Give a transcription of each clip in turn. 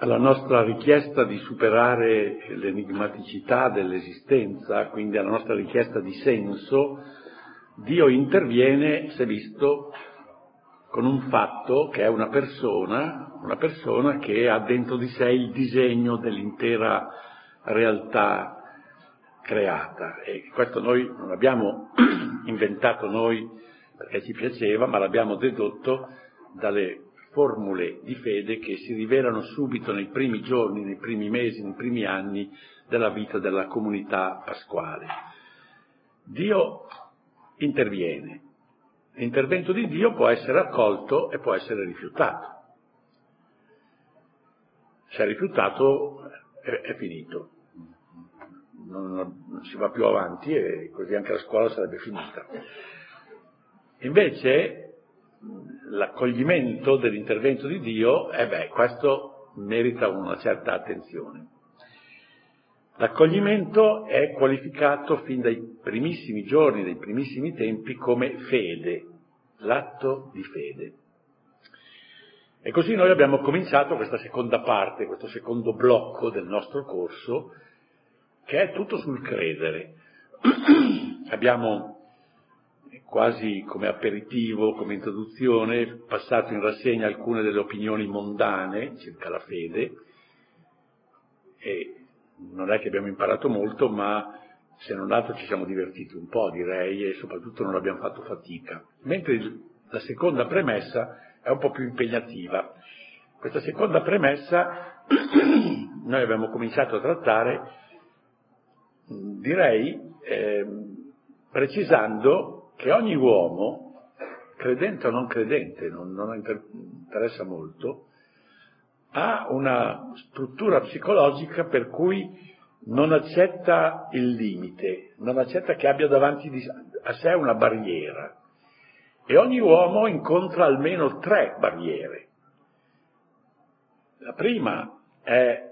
alla nostra richiesta di superare l'enigmaticità dell'esistenza, quindi alla nostra richiesta di senso, Dio interviene, è visto, con un fatto che è una persona, una persona che ha dentro di sé il disegno dell'intera realtà creata. E questo noi non l'abbiamo inventato noi perché ci piaceva, ma l'abbiamo dedotto dalle formule di fede che si rivelano subito nei primi giorni, nei primi mesi, nei primi anni della vita della comunità pasquale. Dio interviene. L'intervento di Dio può essere accolto e può essere rifiutato. Se è rifiutato è, è finito, non, non, si va più avanti e così anche la scuola sarebbe finita. Invece l'accoglimento dell'intervento di Dio, eh beh, questo merita una certa attenzione. L'accoglimento è qualificato fin dai primissimi giorni, dai primissimi tempi, come fede, l'atto di fede. E così noi abbiamo cominciato questa seconda parte, questo secondo blocco del nostro corso, che è tutto sul credere. abbiamo quasi come aperitivo, come introduzione, passato in rassegna alcune delle opinioni mondane circa la fede e non è che abbiamo imparato molto, ma se non altro ci siamo divertiti un po', direi, e soprattutto non abbiamo fatto fatica. Mentre la seconda premessa è un po' più impegnativa. Questa seconda premessa noi abbiamo cominciato a trattare, direi, eh, precisando che ogni uomo, credente o non credente, non, non interessa molto, ha una struttura psicologica per cui non accetta il limite, non accetta che abbia davanti a sé una barriera. E ogni uomo incontra almeno tre barriere. La prima è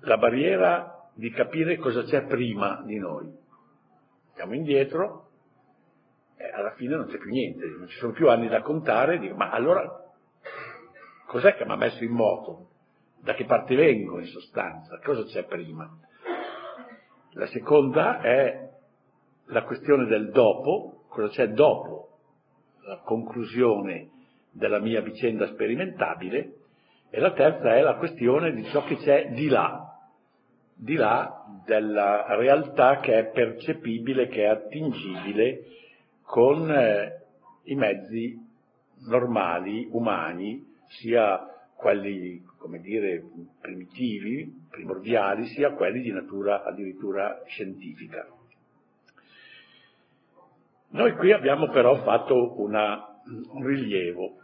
la barriera di capire cosa c'è prima di noi. Andiamo indietro e alla fine non c'è più niente, non ci sono più anni da contare, dico, ma allora cos'è che mi ha messo in moto? Da che parte vengo in sostanza? Cosa c'è prima? La seconda è la questione del dopo, cosa c'è dopo la conclusione della mia vicenda sperimentabile, e la terza è la questione di ciò che c'è di là, di là della realtà che è percepibile, che è attingibile con eh, i mezzi normali, umani, sia quelli, come dire, primitivi, primordiali, sia quelli di natura addirittura scientifica. Noi qui abbiamo però fatto una, un rilievo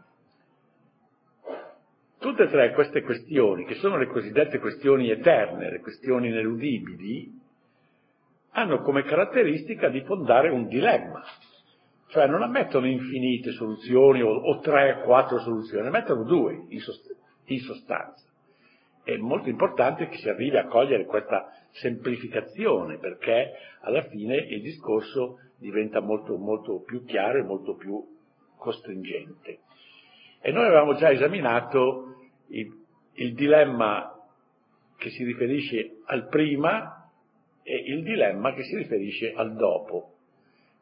Tutte e tre queste questioni, che sono le cosiddette questioni eterne, le questioni ineludibili, hanno come caratteristica di fondare un dilemma, cioè non ammettono infinite soluzioni o, o tre, quattro soluzioni, ammettono due in, sost- in sostanza. È molto importante che si arrivi a cogliere questa semplificazione perché alla fine il discorso diventa molto, molto più chiaro e molto più costringente. E noi avevamo già esaminato il, il dilemma che si riferisce al prima e il dilemma che si riferisce al dopo.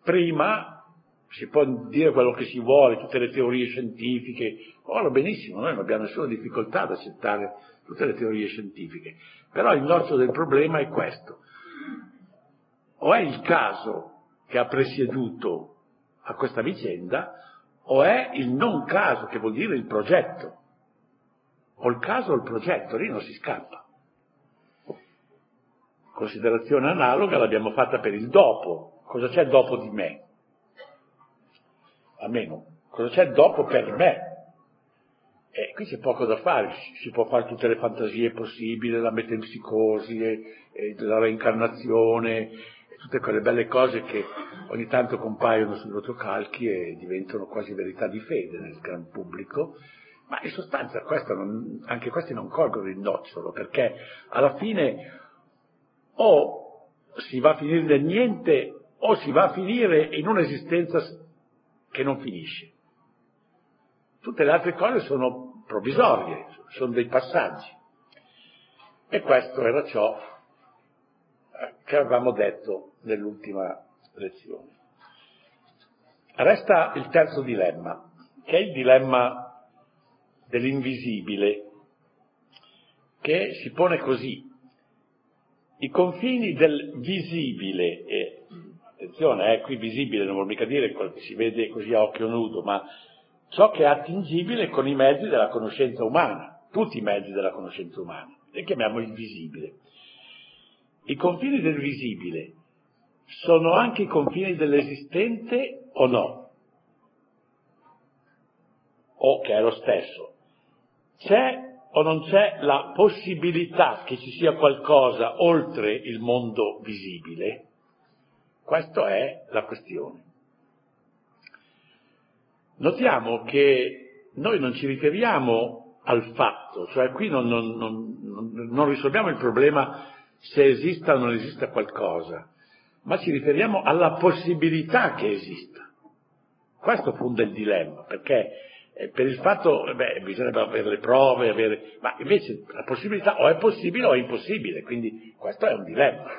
Prima si può dire quello che si vuole, tutte le teorie scientifiche, ora benissimo, noi non abbiamo nessuna difficoltà ad accettare tutte le teorie scientifiche, però il nocciolo del problema è questo. O è il caso che ha presieduto a questa vicenda, o è il non caso, che vuol dire il progetto. O il caso o il progetto, lì non si scappa. Considerazione analoga l'abbiamo fatta per il dopo. Cosa c'è dopo di me? Almeno, cosa c'è dopo per me? E qui c'è poco da fare, si può fare tutte le fantasie possibili, la metempsicosi, e, e la reincarnazione, tutte quelle belle cose che ogni tanto compaiono sui rotocalchi e diventano quasi verità di fede nel gran pubblico, ma in sostanza non, anche questi non colgono il nocciolo, perché alla fine o si va a finire nel niente o si va a finire in un'esistenza che non finisce. Tutte le altre cose sono provvisorie, sono dei passaggi. E questo era ciò che avevamo detto nell'ultima lezione. Resta il terzo dilemma, che è il dilemma dell'invisibile, che si pone così. I confini del visibile, e attenzione, eh, qui visibile non vuol mica dire quello che si vede così a occhio nudo, ma ciò che è attingibile con i mezzi della conoscenza umana, tutti i mezzi della conoscenza umana, e chiamiamo il visibile. I confini del visibile sono anche i confini dell'esistente o no? O che è lo stesso. C'è o non c'è la possibilità che ci sia qualcosa oltre il mondo visibile? Questa è la questione. Notiamo che noi non ci riferiamo al fatto, cioè qui non, non, non, non risolviamo il problema se esista o non esista qualcosa, ma ci riferiamo alla possibilità che esista. Questo fonda il dilemma, perché eh, per il fatto, beh, bisogna avere le prove, avere, ma invece la possibilità o è possibile o è impossibile, quindi questo è un dilemma.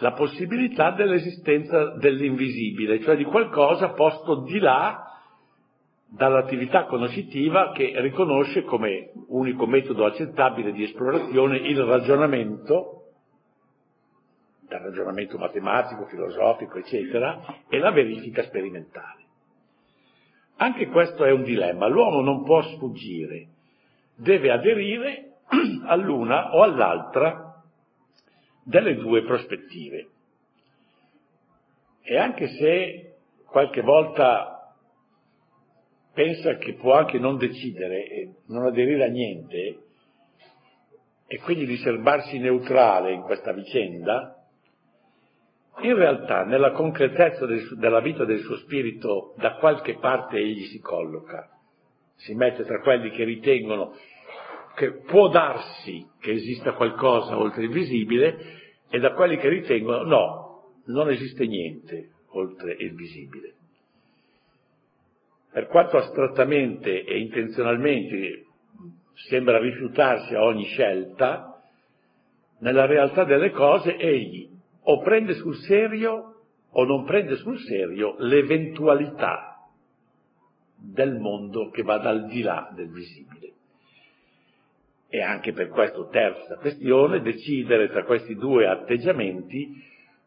La possibilità dell'esistenza dell'invisibile, cioè di qualcosa posto di là dall'attività conoscitiva che riconosce come unico metodo accettabile di esplorazione il ragionamento, dal ragionamento matematico, filosofico, eccetera, e la verifica sperimentale. Anche questo è un dilemma, l'uomo non può sfuggire, deve aderire all'una o all'altra delle due prospettive. E anche se qualche volta pensa che può anche non decidere e non aderire a niente e quindi riservarsi neutrale in questa vicenda, in realtà nella concretezza del, della vita del suo spirito da qualche parte egli si colloca, si mette tra quelli che ritengono che può darsi che esista qualcosa oltre il visibile e da quelli che ritengono no, non esiste niente oltre il visibile per quanto astrattamente e intenzionalmente sembra rifiutarsi a ogni scelta, nella realtà delle cose egli o prende sul serio o non prende sul serio l'eventualità del mondo che va dal di là del visibile. E anche per questa terza questione, decidere tra questi due atteggiamenti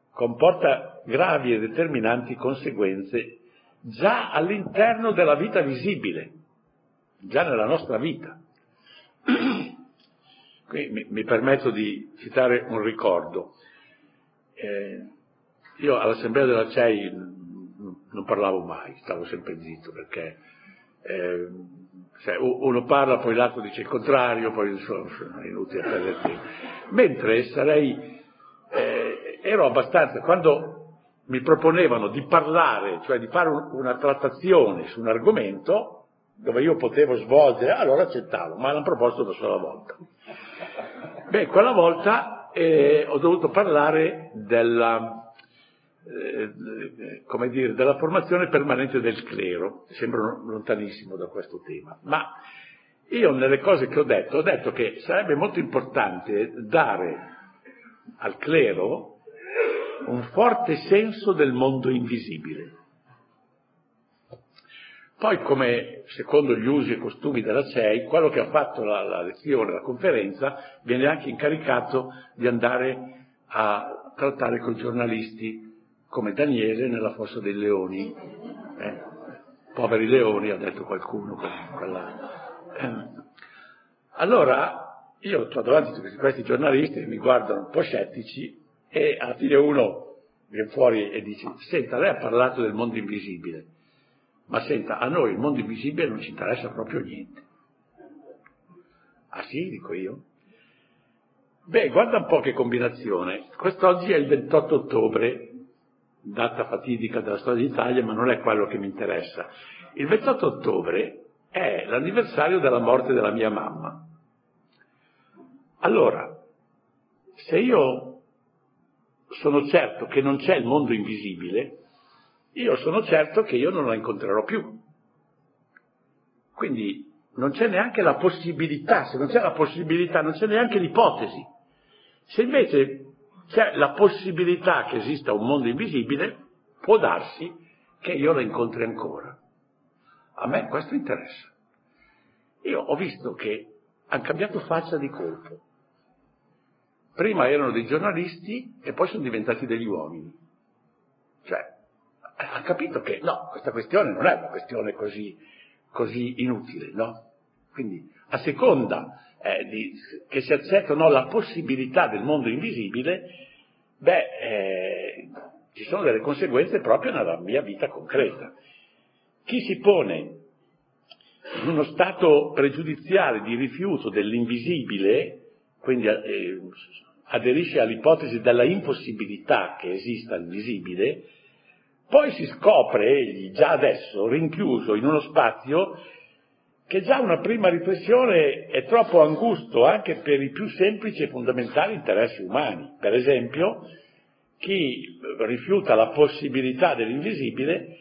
comporta gravi e determinanti conseguenze già all'interno della vita visibile, già nella nostra vita. Qui mi, mi permetto di citare un ricordo. Eh, io all'assemblea della CEI non parlavo mai, stavo sempre zitto perché eh, cioè, uno parla, poi l'altro dice il contrario, poi insomma, è inutile perdere tempo. Mentre sarei, eh, ero abbastanza, quando mi proponevano di parlare, cioè di fare un, una trattazione su un argomento dove io potevo svolgere, allora accettavo, ma l'hanno proposto una sola volta. Beh, quella volta eh, ho dovuto parlare della, eh, dire, della formazione permanente del clero, sembra lontanissimo da questo tema, ma io nelle cose che ho detto, ho detto che sarebbe molto importante dare al clero un forte senso del mondo invisibile. Poi, come secondo gli usi e costumi della CEI, quello che ha fatto la, la lezione, la conferenza, viene anche incaricato di andare a trattare con giornalisti come Daniele nella fossa dei leoni. Eh? Poveri leoni, ha detto qualcuno. Quella... Allora, io ho davanti a questi giornalisti che mi guardano un po' scettici e alla fine uno viene fuori e dice, senta, lei ha parlato del mondo invisibile, ma senta, a noi il mondo invisibile non ci interessa proprio niente. Ah sì, dico io. Beh, guarda un po' che combinazione. Quest'oggi è il 28 ottobre, data fatidica della storia d'Italia, ma non è quello che mi interessa. Il 28 ottobre è l'anniversario della morte della mia mamma. Allora, se io sono certo che non c'è il mondo invisibile, io sono certo che io non la incontrerò più. Quindi non c'è neanche la possibilità, se non c'è la possibilità non c'è neanche l'ipotesi. Se invece c'è la possibilità che esista un mondo invisibile, può darsi che io la incontri ancora. A me questo interessa. Io ho visto che hanno cambiato faccia di colpo. Prima erano dei giornalisti e poi sono diventati degli uomini. Cioè, ha capito che no, questa questione non è una questione così, così inutile, no? Quindi, a seconda eh, di, che si accetta o no la possibilità del mondo invisibile, beh, eh, ci sono delle conseguenze proprio nella mia vita concreta. Chi si pone in uno stato pregiudiziale di rifiuto dell'invisibile, quindi eh, aderisce all'ipotesi della impossibilità che esista l'invisibile, poi si scopre egli già adesso rinchiuso in uno spazio che già una prima riflessione è troppo angusto anche per i più semplici e fondamentali interessi umani. Per esempio, chi rifiuta la possibilità dell'invisibile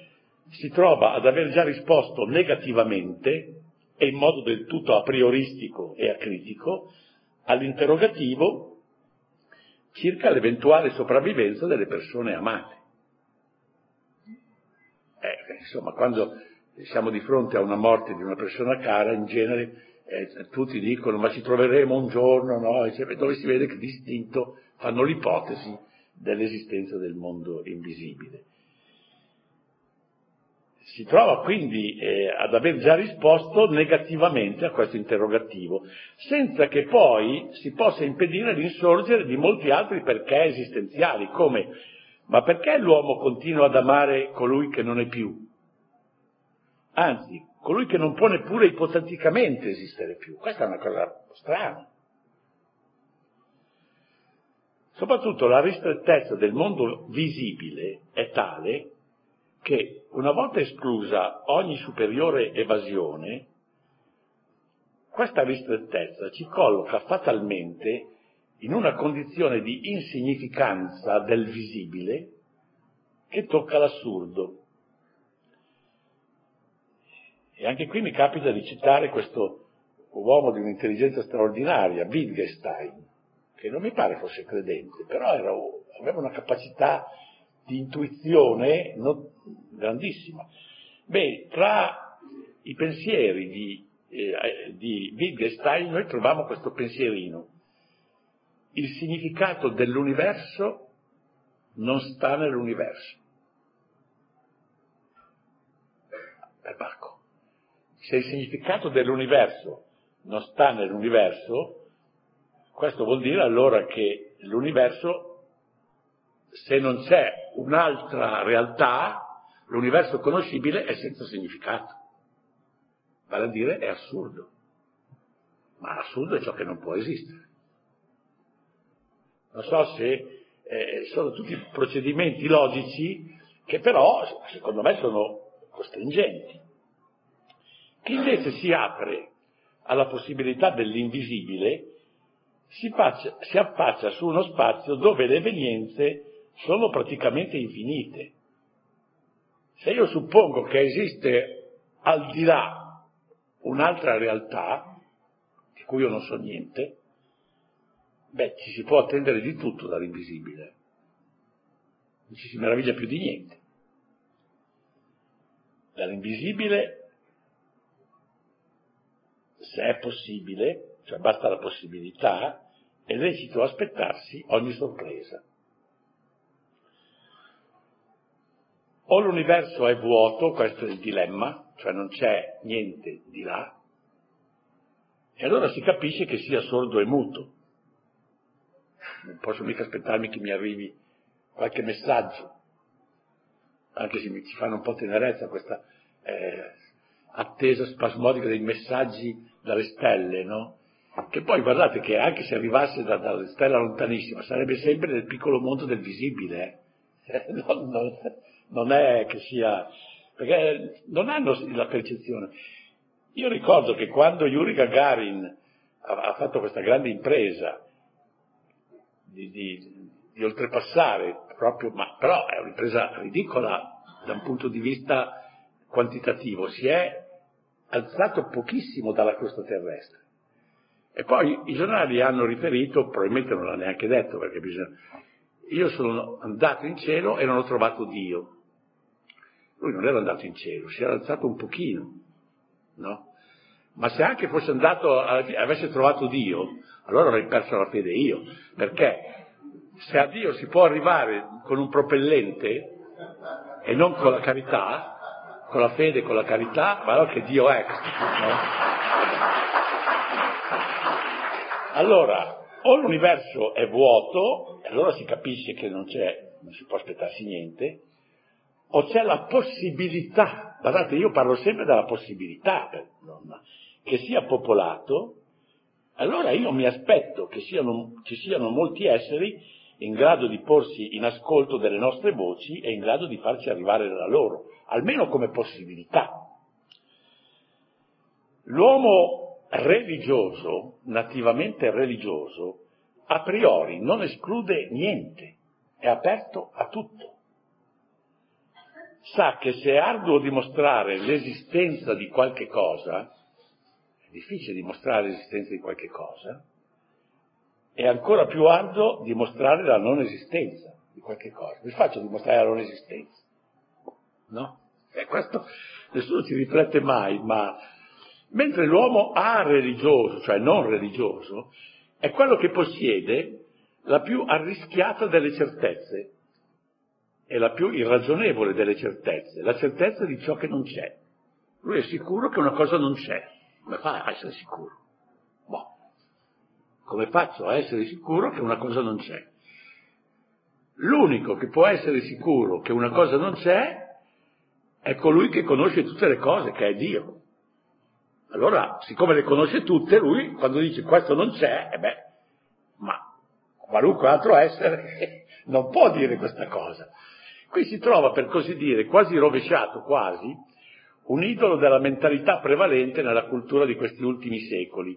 si trova ad aver già risposto negativamente e in modo del tutto a prioristico e acritico all'interrogativo circa l'eventuale sopravvivenza delle persone amate. Eh, insomma, quando siamo di fronte a una morte di una persona cara, in genere eh, tutti dicono ma ci troveremo un giorno, no? dove si vede che distinto fanno l'ipotesi dell'esistenza del mondo invisibile. Si trova quindi eh, ad aver già risposto negativamente a questo interrogativo, senza che poi si possa impedire l'insorgere di molti altri perché esistenziali, come ma perché l'uomo continua ad amare colui che non è più? Anzi, colui che non può neppure ipoteticamente esistere più. Questa è una cosa strana. Soprattutto la ristrettezza del mondo visibile è tale che, una volta esclusa ogni superiore evasione, questa ristrettezza ci colloca fatalmente in una condizione di insignificanza del visibile che tocca l'assurdo. E anche qui mi capita di citare questo uomo di un'intelligenza straordinaria, Wittgenstein, che non mi pare fosse credente, però era, aveva una capacità di intuizione non, grandissima. Beh, tra i pensieri di, eh, di Wittgenstein noi troviamo questo pensierino. Il significato dell'universo non sta nell'universo. Perbacco. Se il significato dell'universo non sta nell'universo, questo vuol dire allora che l'universo, se non c'è un'altra realtà, l'universo conoscibile è senza significato. Vale a dire è assurdo. Ma assurdo è ciò che non può esistere. Non so se eh, sono tutti procedimenti logici che però, secondo me, sono costringenti. Chi invece si apre alla possibilità dell'invisibile si, faccia, si affaccia su uno spazio dove le evenienze sono praticamente infinite. Se io suppongo che esiste al di là un'altra realtà, di cui io non so niente, beh, ci si può attendere di tutto dall'invisibile. Non ci si meraviglia più di niente. Dall'invisibile, se è possibile, cioè basta la possibilità, è lecito aspettarsi ogni sorpresa. O l'universo è vuoto, questo è il dilemma, cioè non c'è niente di là, e allora si capisce che sia sordo e muto. Non posso mica aspettarmi che mi arrivi qualche messaggio, anche se mi ci fanno un po' tenerezza questa eh, attesa spasmodica dei messaggi dalle stelle, no? Che poi guardate che anche se arrivasse da, dalla stella lontanissima sarebbe sempre nel piccolo mondo del visibile. Eh? Non, non, non, è che sia... perché non hanno la percezione. Io ricordo che quando Yuri Gagarin ha, fatto questa grande impresa di, di, di oltrepassare proprio, ma però è un'impresa ridicola da un punto di vista quantitativo, si è alzato pochissimo dalla costa terrestre. E poi i giornali hanno riferito, probabilmente non l'ha neanche detto perché bisogna... Io sono andato in cielo e non ho trovato Dio. Lui non era andato in cielo, si era alzato un pochino, no? Ma se anche fosse andato, avesse trovato Dio, allora avrei perso la fede io, perché se a Dio si può arrivare con un propellente e non con la carità, con la fede e con la carità, ma allora che Dio è. No? Allora, o l'universo è vuoto, e allora si capisce che non c'è, non si può aspettarsi niente, o c'è la possibilità, guardate io parlo sempre della possibilità, che sia popolato, allora io mi aspetto che siano, ci siano molti esseri in grado di porsi in ascolto delle nostre voci e in grado di farci arrivare da loro, almeno come possibilità. L'uomo religioso, nativamente religioso, a priori non esclude niente, è aperto a tutto. Sa che se è arduo dimostrare l'esistenza di qualche cosa, è difficile dimostrare l'esistenza di qualche cosa, è ancora più arduo dimostrare la non esistenza di qualche cosa. Vi faccio dimostrare la non esistenza. No? E questo nessuno ci riflette mai, ma mentre l'uomo a religioso, cioè non religioso, è quello che possiede la più arrischiata delle certezze e la più irragionevole delle certezze, la certezza di ciò che non c'è. Lui è sicuro che una cosa non c'è. Come fa a essere sicuro? Boh. Come faccio a essere sicuro che una cosa non c'è? L'unico che può essere sicuro che una cosa non c'è è colui che conosce tutte le cose, che è Dio. Allora, siccome le conosce tutte, lui quando dice questo non c'è, eh beh, ma qualunque altro essere non può dire questa cosa. Qui si trova, per così dire, quasi rovesciato, quasi, un idolo della mentalità prevalente nella cultura di questi ultimi secoli,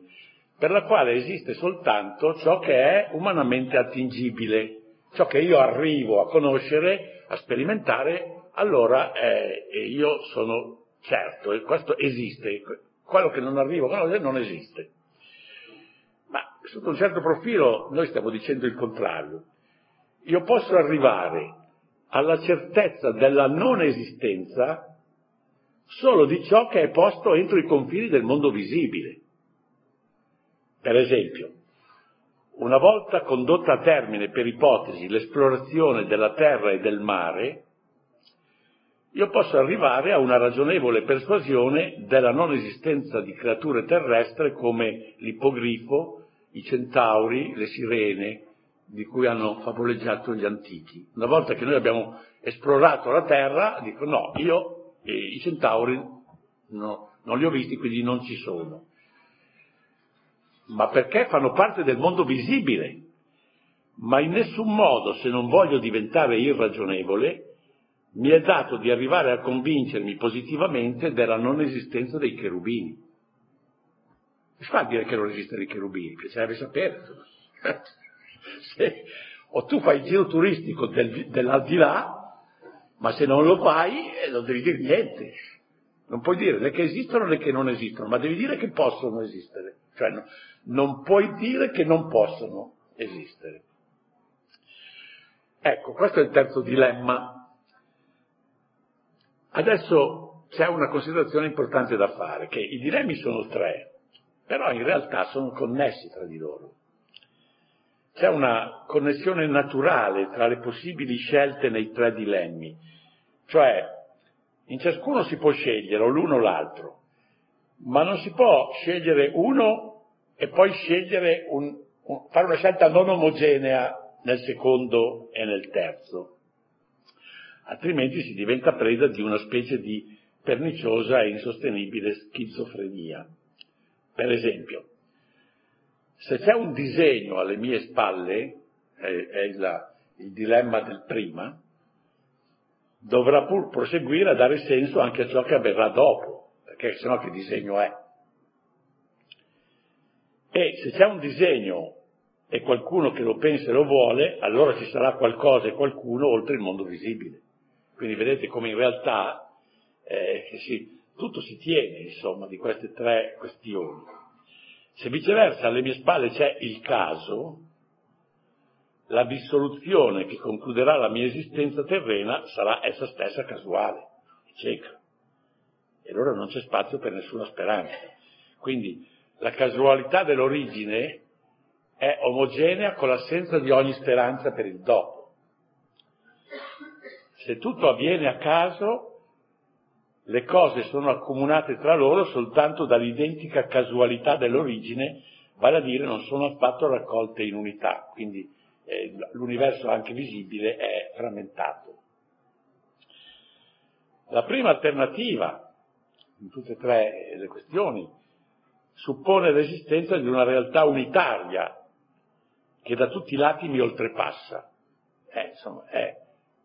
per la quale esiste soltanto ciò che è umanamente attingibile, ciò che io arrivo a conoscere, a sperimentare allora eh, io sono certo, e questo esiste, quello che non arrivo a conoscere non esiste. Ma sotto un certo profilo noi stiamo dicendo il contrario. Io posso arrivare alla certezza della non esistenza solo di ciò che è posto entro i confini del mondo visibile. Per esempio, una volta condotta a termine per ipotesi l'esplorazione della terra e del mare, io posso arrivare a una ragionevole persuasione della non esistenza di creature terrestri come l'ippogrifo, i centauri, le sirene, di cui hanno favoleggiato gli antichi. Una volta che noi abbiamo esplorato la Terra, dico no, io eh, i centauri no, non li ho visti, quindi non ci sono. Ma perché fanno parte del mondo visibile? Ma in nessun modo, se non voglio diventare irragionevole, mi è dato di arrivare a convincermi positivamente della non esistenza dei cherubini. Mi fa dire che non esistono i cherubini? Piacerebbe sapere. se, o tu fai il giro turistico del, dell'aldilà, ma se non lo fai eh, non devi dire niente. Non puoi dire né che esistono né che non esistono, ma devi dire che possono esistere. Cioè no, non puoi dire che non possono esistere. Ecco, questo è il terzo dilemma Adesso c'è una considerazione importante da fare, che i dilemmi sono tre, però in realtà sono connessi tra di loro. C'è una connessione naturale tra le possibili scelte nei tre dilemmi, cioè in ciascuno si può scegliere o l'uno o l'altro, ma non si può scegliere uno e poi scegliere un, un, fare una scelta non omogenea nel secondo e nel terzo altrimenti si diventa preda di una specie di perniciosa e insostenibile schizofrenia. Per esempio, se c'è un disegno alle mie spalle, è, è il, il dilemma del prima, dovrà pur proseguire a dare senso anche a ciò che avverrà dopo, perché sennò che disegno è? E se c'è un disegno e qualcuno che lo pensa e lo vuole, allora ci sarà qualcosa e qualcuno oltre il mondo visibile. Quindi vedete come in realtà eh, sì, tutto si tiene, insomma, di queste tre questioni. Se viceversa alle mie spalle c'è il caso, la dissoluzione che concluderà la mia esistenza terrena sarà essa stessa casuale, cieca. E allora non c'è spazio per nessuna speranza. Quindi la casualità dell'origine è omogenea con l'assenza di ogni speranza per il dopo. Se tutto avviene a caso, le cose sono accomunate tra loro soltanto dall'identica casualità dell'origine, vale a dire non sono affatto raccolte in unità, quindi eh, l'universo anche visibile è frammentato. La prima alternativa, in tutte e tre le questioni, suppone l'esistenza di una realtà unitaria che da tutti i lati mi oltrepassa. Eh, insomma, è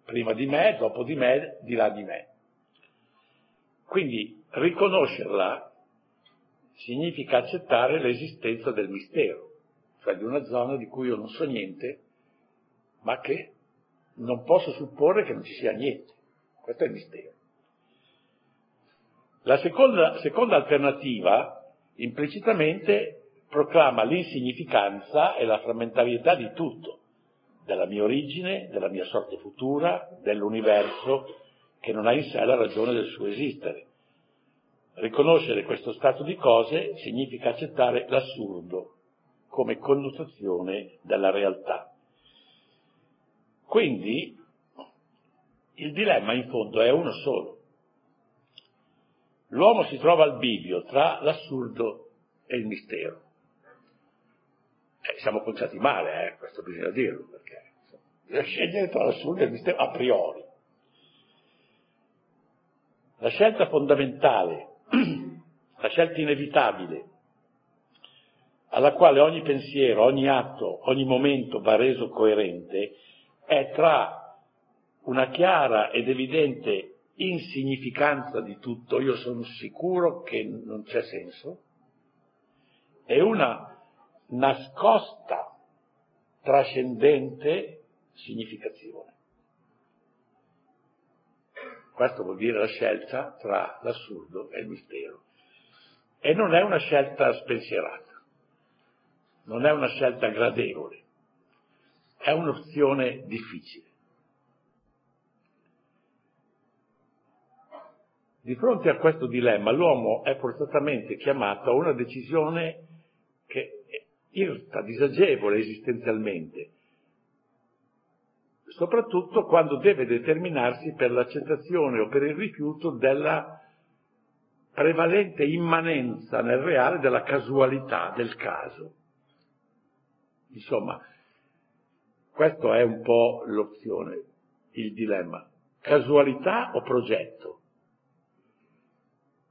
prima di me, dopo di me, di là di me. Quindi riconoscerla significa accettare l'esistenza del mistero, cioè di una zona di cui io non so niente, ma che non posso supporre che non ci sia niente. Questo è il mistero. La seconda, seconda alternativa implicitamente proclama l'insignificanza e la frammentarietà di tutto, della mia origine, della mia sorte futura, dell'universo, che non ha in sé la ragione del suo esistere. Riconoscere questo stato di cose significa accettare l'assurdo come connotazione della realtà. Quindi il dilemma in fondo è uno solo. L'uomo si trova al bivio tra l'assurdo e il mistero. Eh, siamo conciati male, eh, questo bisogna dirlo, perché bisogna scegliere tra l'assurdo e il mistero a priori. La scelta fondamentale, la scelta inevitabile, alla quale ogni pensiero, ogni atto, ogni momento va reso coerente, è tra una chiara ed evidente insignificanza di tutto, io sono sicuro che non c'è senso, e una nascosta, trascendente significazione. Questo vuol dire la scelta tra l'assurdo e il mistero. E non è una scelta spensierata, non è una scelta gradevole, è un'opzione difficile. Di fronte a questo dilemma l'uomo è forzatamente chiamato a una decisione che è irta, disagevole esistenzialmente, soprattutto quando deve determinarsi per l'accettazione o per il rifiuto della prevalente immanenza nel reale della casualità del caso. Insomma, questa è un po' l'opzione, il dilemma. Casualità o progetto?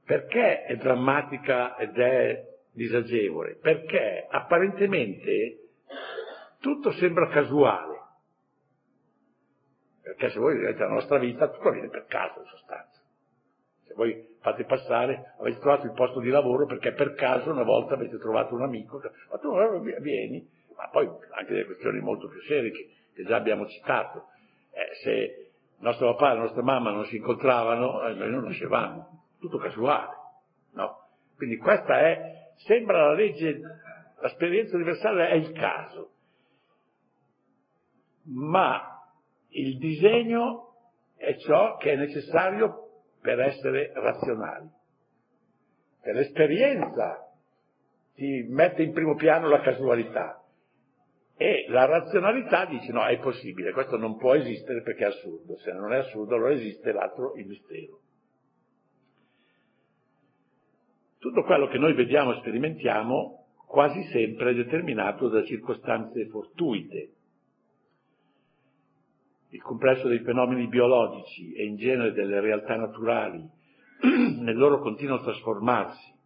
Perché è drammatica ed è disagevole? Perché apparentemente tutto sembra casuale perché se voi vedete la nostra vita, tutto viene per caso in sostanza. Se voi fate passare, avete trovato il posto di lavoro perché per caso una volta avete trovato un amico, ma tu eh, vieni, ma poi anche delle questioni molto più serie che, che già abbiamo citato. Eh, se nostro papà e la nostra mamma non si incontravano, eh, noi non nascevamo, tutto casuale, no? Quindi questa è, sembra la legge, l'esperienza universale è il caso, ma il disegno è ciò che è necessario per essere razionali. Per l'esperienza ti mette in primo piano la casualità e la razionalità dice no, è possibile, questo non può esistere perché è assurdo, se non è assurdo allora esiste l'altro, il mistero. Tutto quello che noi vediamo e sperimentiamo quasi sempre è determinato da circostanze fortuite, il complesso dei fenomeni biologici e in genere delle realtà naturali nel loro continuo trasformarsi,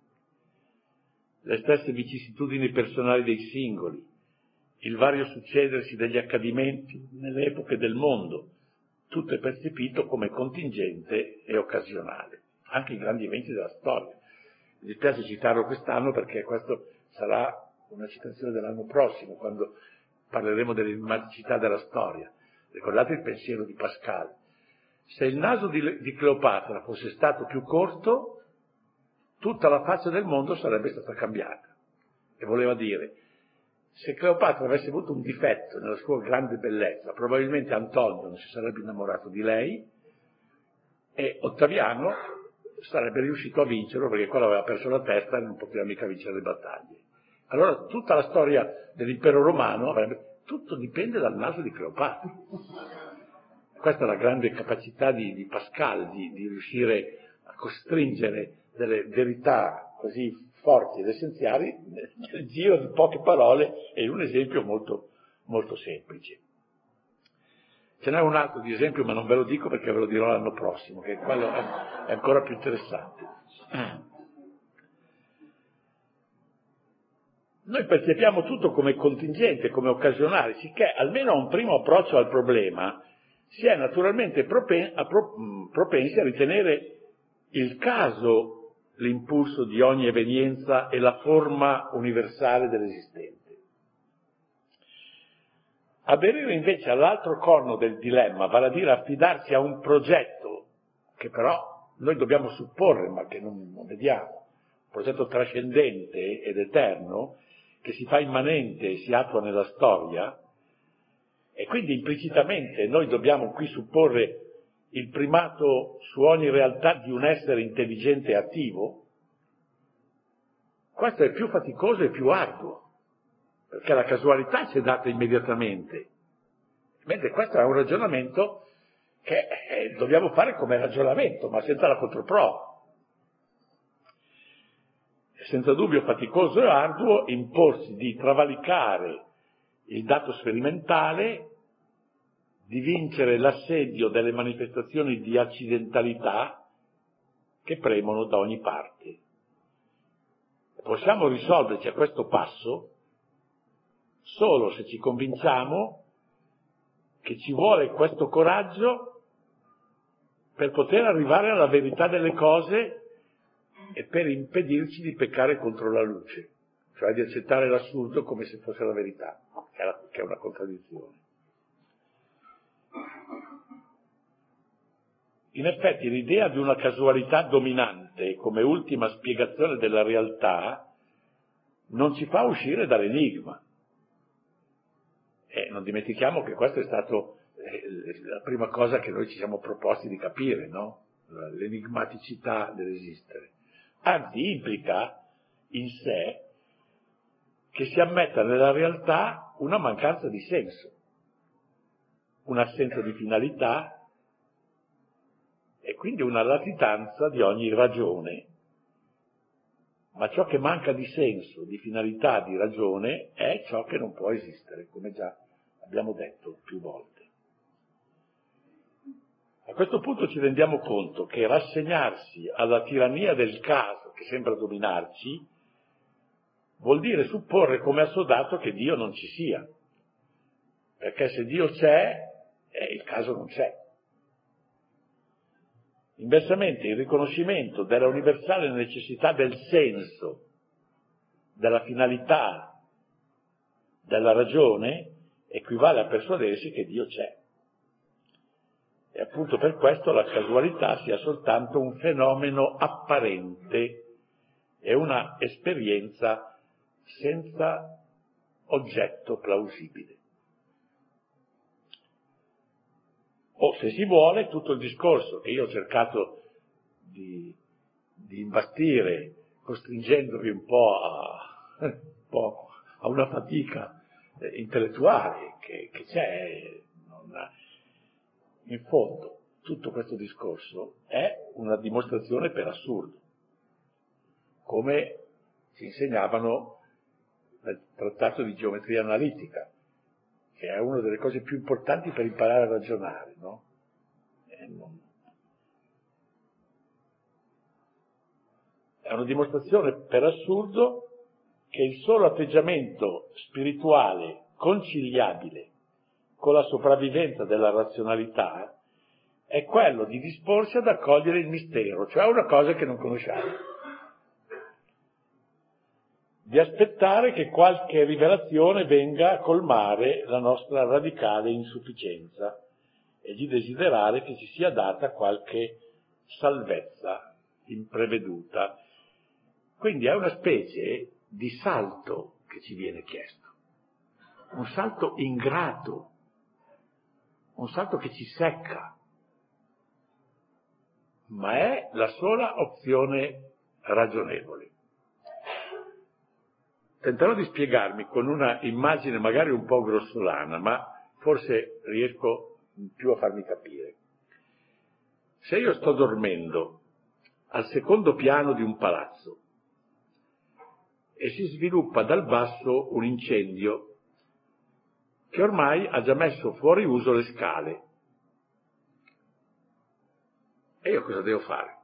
le stesse vicissitudini personali dei singoli, il vario succedersi degli accadimenti nelle epoche del mondo, tutto è percepito come contingente e occasionale, anche i grandi eventi della storia. Mi dispiace citarlo quest'anno perché questo sarà una citazione dell'anno prossimo, quando parleremo dell'ilmaticità della storia. Ricordate il pensiero di Pascal. Se il naso di, di Cleopatra fosse stato più corto, tutta la faccia del mondo sarebbe stata cambiata. E voleva dire, se Cleopatra avesse avuto un difetto nella sua grande bellezza, probabilmente Antonio non si sarebbe innamorato di lei e Ottaviano sarebbe riuscito a vincerlo perché quello aveva perso la testa e non poteva mica vincere le battaglie. Allora tutta la storia dell'impero romano avrebbe, tutto dipende dal naso di Cleopatra. Questa è la grande capacità di, di Pascal di, di riuscire a costringere delle verità così forti ed essenziali nel giro di poche parole e in un esempio molto, molto semplice. Ce n'è un altro di esempio, ma non ve lo dico perché ve lo dirò l'anno prossimo, che quello è, è ancora più interessante. Noi percepiamo tutto come contingente, come occasionale, sicché almeno a un primo approccio al problema si è naturalmente propen- a pro- propensi a ritenere il caso l'impulso di ogni evenienza e la forma universale dell'esistente. Aderire invece all'altro corno del dilemma, vale a dire affidarsi a un progetto che però noi dobbiamo supporre ma che non, non vediamo, un progetto trascendente ed eterno che si fa immanente e si attua nella storia e quindi implicitamente noi dobbiamo qui supporre il primato su ogni realtà di un essere intelligente e attivo, questo è più faticoso e più arduo, perché la casualità ci è data immediatamente, mentre questo è un ragionamento che eh, dobbiamo fare come ragionamento, ma senza la controprova. Senza dubbio faticoso e arduo imporsi di travalicare il dato sperimentale di vincere l'assedio delle manifestazioni di accidentalità che premono da ogni parte. Possiamo risolverci a questo passo solo se ci convinciamo che ci vuole questo coraggio per poter arrivare alla verità delle cose e per impedirci di peccare contro la luce, cioè di accettare l'assurdo come se fosse la verità, che è una contraddizione. In effetti l'idea di una casualità dominante come ultima spiegazione della realtà non ci fa uscire dall'enigma. E non dimentichiamo che questa è stata eh, la prima cosa che noi ci siamo proposti di capire, no? L'enigmaticità dell'esistere. Anzi, implica in sé che si ammetta nella realtà una mancanza di senso, un'assenza di finalità, e quindi una latitanza di ogni ragione. Ma ciò che manca di senso, di finalità, di ragione è ciò che non può esistere, come già abbiamo detto più volte. A questo punto ci rendiamo conto che rassegnarsi alla tirannia del caso che sembra dominarci vuol dire supporre come assodato che Dio non ci sia, perché se Dio c'è, eh, il caso non c'è. Inversamente il riconoscimento della universale necessità del senso, della finalità, della ragione, equivale a persuadersi che Dio c'è. E appunto per questo la casualità sia soltanto un fenomeno apparente e una esperienza senza oggetto plausibile. O se si vuole, tutto il discorso che io ho cercato di, di imbastire, costringendovi un po' a, un po a una fatica eh, intellettuale che, che c'è, non, in fondo tutto questo discorso è una dimostrazione per assurdo, come ci insegnavano nel trattato di geometria analitica che è una delle cose più importanti per imparare a ragionare, no? È una dimostrazione per assurdo che il solo atteggiamento spirituale conciliabile con la sopravvivenza della razionalità è quello di disporsi ad accogliere il mistero, cioè una cosa che non conosciamo. Di aspettare che qualche rivelazione venga a colmare la nostra radicale insufficienza e di desiderare che ci sia data qualche salvezza impreveduta. Quindi è una specie di salto che ci viene chiesto, un salto ingrato, un salto che ci secca, ma è la sola opzione ragionevole. Tenterò di spiegarmi con una immagine magari un po' grossolana, ma forse riesco più a farmi capire. Se io sto dormendo al secondo piano di un palazzo e si sviluppa dal basso un incendio che ormai ha già messo fuori uso le scale, e io cosa devo fare?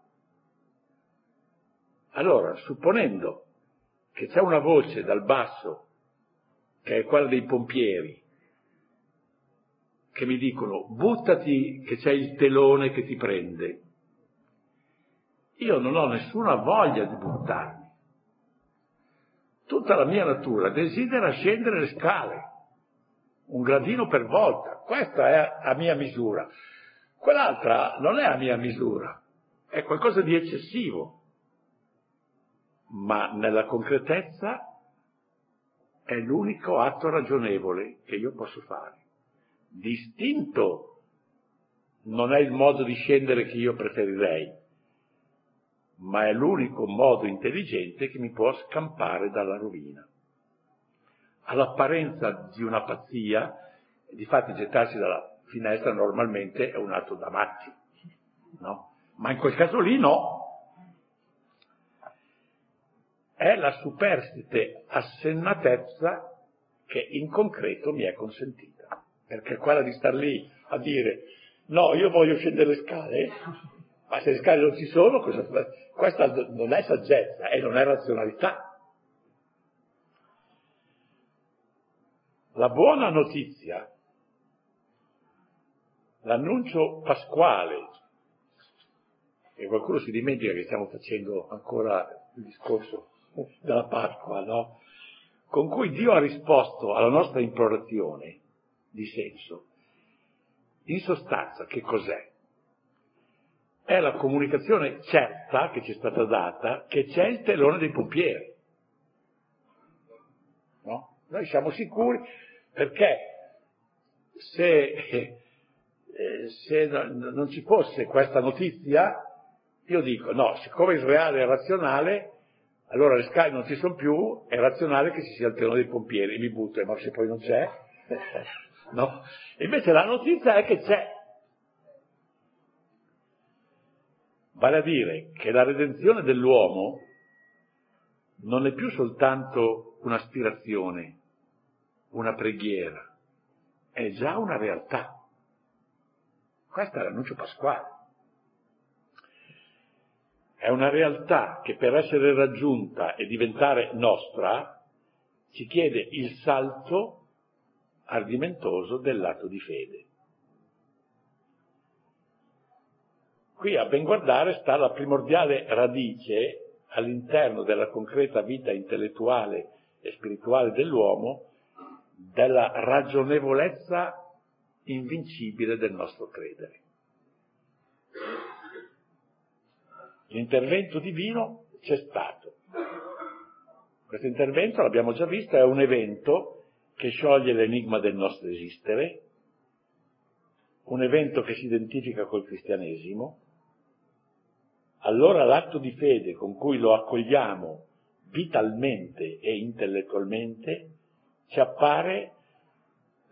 Allora, supponendo che c'è una voce dal basso, che è quella dei pompieri, che mi dicono buttati che c'è il telone che ti prende. Io non ho nessuna voglia di buttarmi. Tutta la mia natura desidera scendere le scale, un gradino per volta. Questa è a mia misura. Quell'altra non è a mia misura, è qualcosa di eccessivo ma nella concretezza è l'unico atto ragionevole che io posso fare. Distinto non è il modo di scendere che io preferirei, ma è l'unico modo intelligente che mi può scampare dalla rovina. All'apparenza di una pazzia, difatti gettarsi dalla finestra normalmente è un atto da matti, no? Ma in quel caso lì no, è la superstite assennatezza che in concreto mi è consentita. Perché quella di star lì a dire no, io voglio scendere le scale, ma se le scale non ci sono, cosa Questa non è saggezza e non è razionalità. La buona notizia, l'annuncio pasquale, e qualcuno si dimentica che stiamo facendo ancora il discorso della Pasqua, no? Con cui Dio ha risposto alla nostra implorazione di senso. In sostanza, che cos'è? È la comunicazione certa che ci è stata data che c'è il telone dei pompieri. No? Noi siamo sicuri perché se, eh, se non ci fosse questa notizia, io dico no, siccome Israele è razionale, allora le scale non ci sono più, è razionale che ci sia il treno dei pompieri, mi butto, ma se poi non c'è, no? Invece la notizia è che c'è. Vale a dire che la redenzione dell'uomo non è più soltanto un'aspirazione, una preghiera, è già una realtà. Questo è l'annuncio pasquale è una realtà che per essere raggiunta e diventare nostra ci chiede il salto ardimentoso dell'atto di fede. Qui a ben guardare sta la primordiale radice all'interno della concreta vita intellettuale e spirituale dell'uomo della ragionevolezza invincibile del nostro credere. L'intervento divino c'è stato. Questo intervento, l'abbiamo già visto, è un evento che scioglie l'enigma del nostro esistere, un evento che si identifica col cristianesimo, allora l'atto di fede con cui lo accogliamo vitalmente e intellettualmente ci appare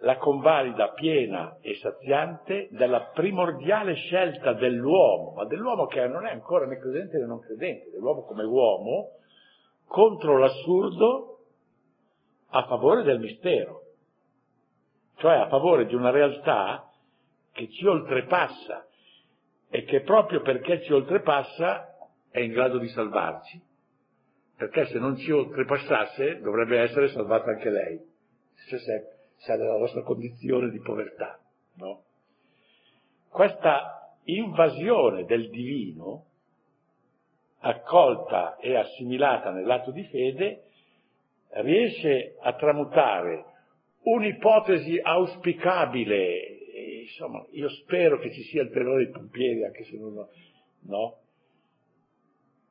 la convalida piena e saziante della primordiale scelta dell'uomo, ma dell'uomo che non è ancora né credente né non credente, dell'uomo come uomo, contro l'assurdo a favore del mistero, cioè a favore di una realtà che ci oltrepassa e che proprio perché ci oltrepassa è in grado di salvarci, perché se non ci oltrepassasse dovrebbe essere salvata anche lei. Se sia nella nostra condizione di povertà. No? Questa invasione del divino, accolta e assimilata nell'atto di fede, riesce a tramutare un'ipotesi auspicabile, insomma, io spero che ci sia il terrore dei pompieri, anche se non, no,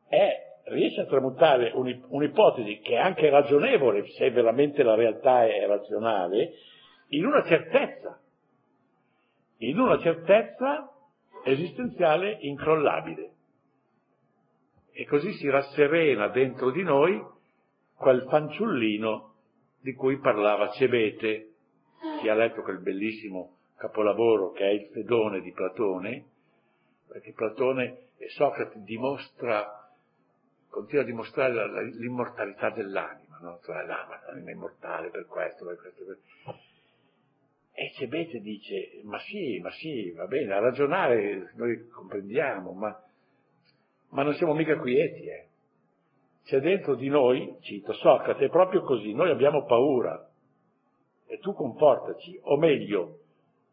è riesce a tramutare un'ipotesi che è anche ragionevole, se veramente la realtà è razionale, in una certezza, in una certezza esistenziale incrollabile. E così si rasserena dentro di noi quel fanciullino di cui parlava Cebete, chi ha letto quel bellissimo capolavoro che è il Fedone di Platone, perché Platone e Socrate dimostra, continua a dimostrare la, la, l'immortalità dell'anima, no? cioè l'anima è immortale per questo, per questo, per... E Cebete dice, ma sì, ma sì, va bene, a ragionare noi comprendiamo, ma, ma non siamo mica quieti, eh. C'è dentro di noi, cito Socrate, è proprio così, noi abbiamo paura, e tu comportaci, o meglio,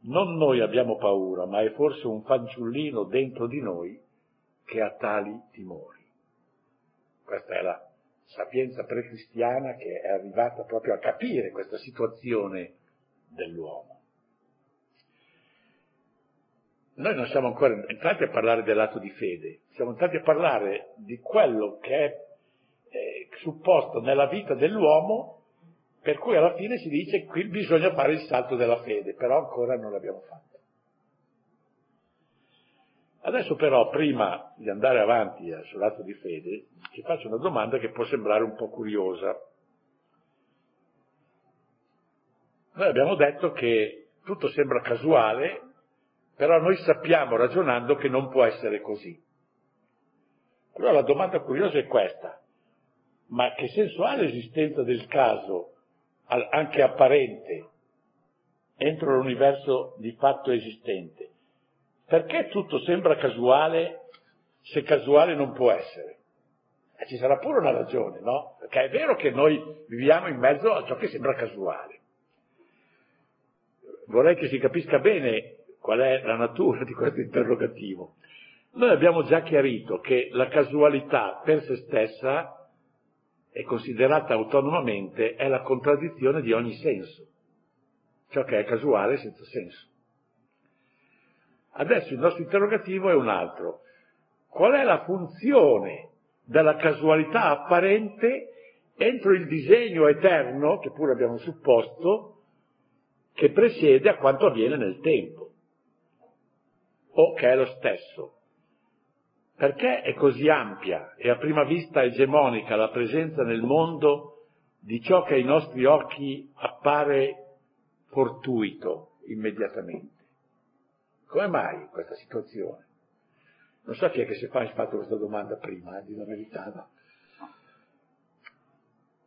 non noi abbiamo paura, ma è forse un fanciullino dentro di noi che ha tali timori. Questa è la sapienza precristiana che è arrivata proprio a capire questa situazione dell'uomo. Noi non siamo ancora entrati a parlare dell'atto di fede, siamo entrati a parlare di quello che è eh, supposto nella vita dell'uomo per cui alla fine si dice qui bisogna fare il salto della fede, però ancora non l'abbiamo fatto. Adesso però, prima di andare avanti sull'atto di fede, ti faccio una domanda che può sembrare un po' curiosa. Noi abbiamo detto che tutto sembra casuale, però noi sappiamo ragionando che non può essere così. Allora la domanda curiosa è questa, ma che senso ha l'esistenza del caso anche apparente, entro l'universo di fatto esistente. Perché tutto sembra casuale se casuale non può essere? E ci sarà pure una ragione, no? Perché è vero che noi viviamo in mezzo a ciò che sembra casuale. Vorrei che si capisca bene qual è la natura di questo interrogativo. Noi abbiamo già chiarito che la casualità per se stessa e considerata autonomamente è la contraddizione di ogni senso, ciò che è casuale senza senso. Adesso il nostro interrogativo è un altro. Qual è la funzione della casualità apparente entro il disegno eterno, che pure abbiamo supposto, che presiede a quanto avviene nel tempo, o che è lo stesso? Perché è così ampia e a prima vista egemonica la presenza nel mondo di ciò che ai nostri occhi appare fortuito immediatamente? Come mai questa situazione? Non so chi è che si è fatto questa domanda prima, eh, di la verità, no?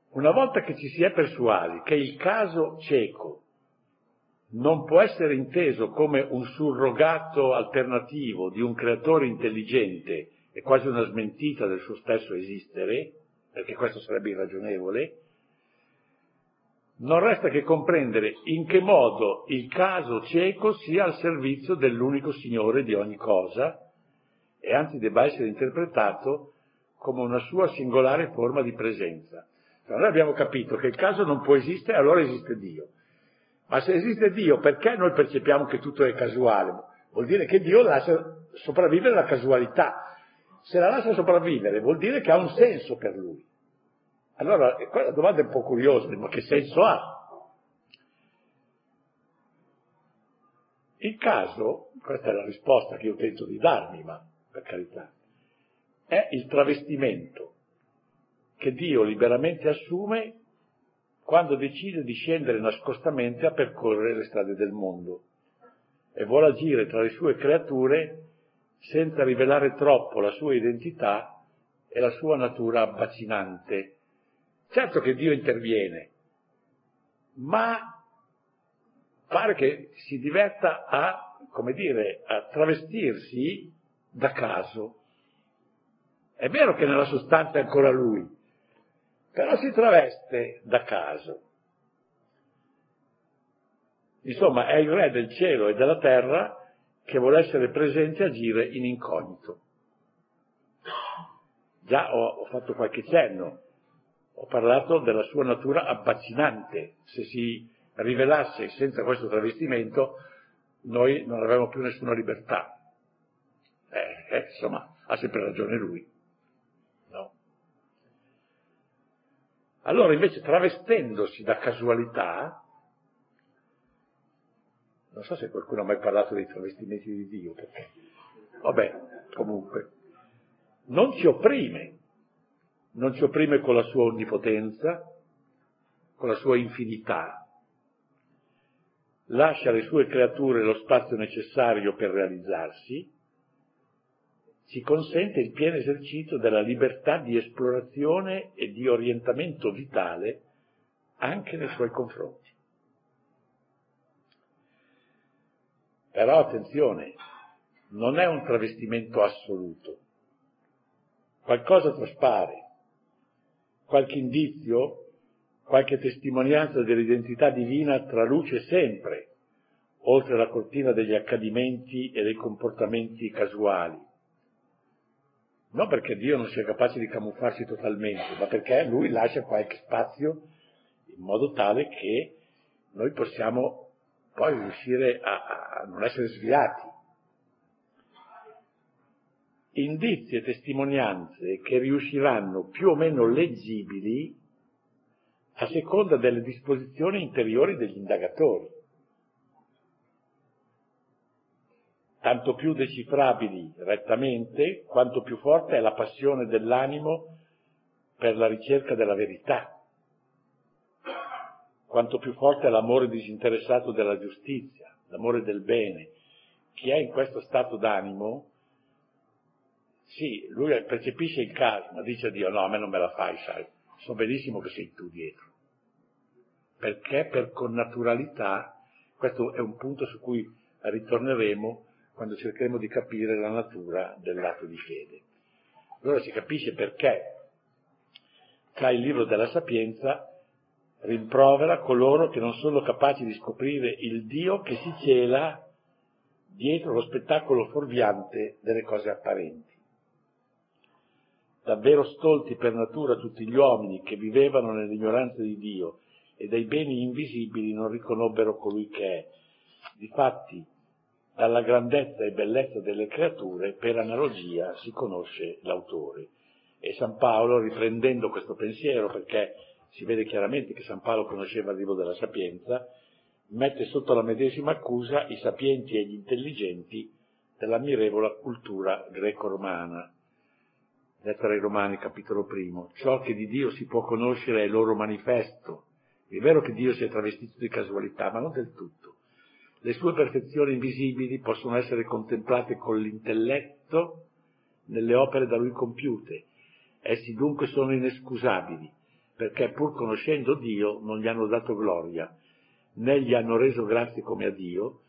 Una volta che ci si è persuasi che il caso cieco non può essere inteso come un surrogato alternativo di un creatore intelligente e quasi una smentita del suo stesso esistere, perché questo sarebbe irragionevole, non resta che comprendere in che modo il caso cieco sia al servizio dell'unico Signore di ogni cosa e anzi debba essere interpretato come una sua singolare forma di presenza. Cioè, noi abbiamo capito che il caso non può esistere, allora esiste Dio. Ma se esiste Dio, perché noi percepiamo che tutto è casuale? Vuol dire che Dio lascia sopravvivere la casualità. Se la lascia sopravvivere vuol dire che ha un senso per lui. Allora, la domanda è un po' curiosa, ma che senso ha? Il caso, questa è la risposta che io tento di darmi, ma per carità, è il travestimento che Dio liberamente assume quando decide di scendere nascostamente a percorrere le strade del mondo e vuole agire tra le sue creature senza rivelare troppo la sua identità e la sua natura abbacinante. Certo che Dio interviene, ma pare che si diverta a, come dire, a travestirsi da caso. È vero che nella sostanza è ancora Lui, però si traveste da caso. Insomma, è il re del cielo e della terra che vuole essere presente e agire in incognito. Già ho, ho fatto qualche cenno, ho parlato della sua natura abbacinante. Se si rivelasse senza questo travestimento, noi non avremmo più nessuna libertà. Eh, eh, insomma, ha sempre ragione lui. No? Allora invece travestendosi da casualità, non so se qualcuno ha mai parlato dei travestimenti di Dio, perché, vabbè, comunque, non ci opprime, non ci opprime con la sua onnipotenza, con la sua infinità, lascia alle sue creature lo spazio necessario per realizzarsi, ci consente il pieno esercizio della libertà di esplorazione e di orientamento vitale anche nei suoi confronti. Però attenzione, non è un travestimento assoluto. Qualcosa traspare, qualche indizio, qualche testimonianza dell'identità divina traluce sempre, oltre la cortina degli accadimenti e dei comportamenti casuali. Non perché Dio non sia capace di camuffarsi totalmente, ma perché Lui lascia qualche spazio in modo tale che noi possiamo poi riuscire a, a non essere sviati. Indizi e testimonianze che riusciranno più o meno leggibili a seconda delle disposizioni interiori degli indagatori. tanto più decifrabili rettamente, quanto più forte è la passione dell'animo per la ricerca della verità, quanto più forte è l'amore disinteressato della giustizia, l'amore del bene. Chi è in questo stato d'animo, sì, lui percepisce il caso, ma dice a Dio, no, a me non me la fai, sai, so benissimo che sei tu dietro. Perché per connaturalità, questo è un punto su cui ritorneremo, quando cercheremo di capire la natura dell'atto di fede. Allora si capisce perché tra il libro della sapienza rimprovera coloro che non sono capaci di scoprire il Dio che si cela dietro lo spettacolo fuorviante delle cose apparenti. Davvero stolti per natura tutti gli uomini che vivevano nell'ignoranza di Dio e dai beni invisibili non riconobbero colui che è. Difatti, dalla grandezza e bellezza delle creature, per analogia si conosce l'autore. E San Paolo, riprendendo questo pensiero, perché si vede chiaramente che San Paolo conosceva il libro della sapienza, mette sotto la medesima accusa i sapienti e gli intelligenti della mirevole cultura greco-romana. Lettera ai Romani, capitolo primo. Ciò che di Dio si può conoscere è loro manifesto. È vero che Dio si è travestito di casualità, ma non del tutto. Le sue perfezioni invisibili possono essere contemplate con l'intelletto nelle opere da lui compiute. Essi dunque sono inescusabili, perché pur conoscendo Dio non gli hanno dato gloria, né gli hanno reso grazie come a Dio,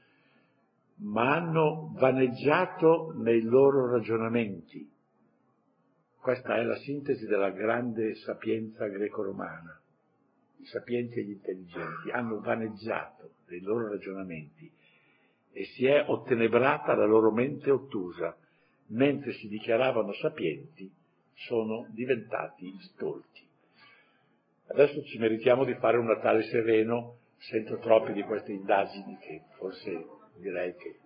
ma hanno vaneggiato nei loro ragionamenti. Questa è la sintesi della grande sapienza greco-romana i sapienti e gli intelligenti, hanno vaneggiato dei loro ragionamenti e si è ottenebrata la loro mente ottusa, mentre si dichiaravano sapienti, sono diventati stolti. Adesso ci meritiamo di fare un Natale sereno senza troppe di queste indagini che forse direi che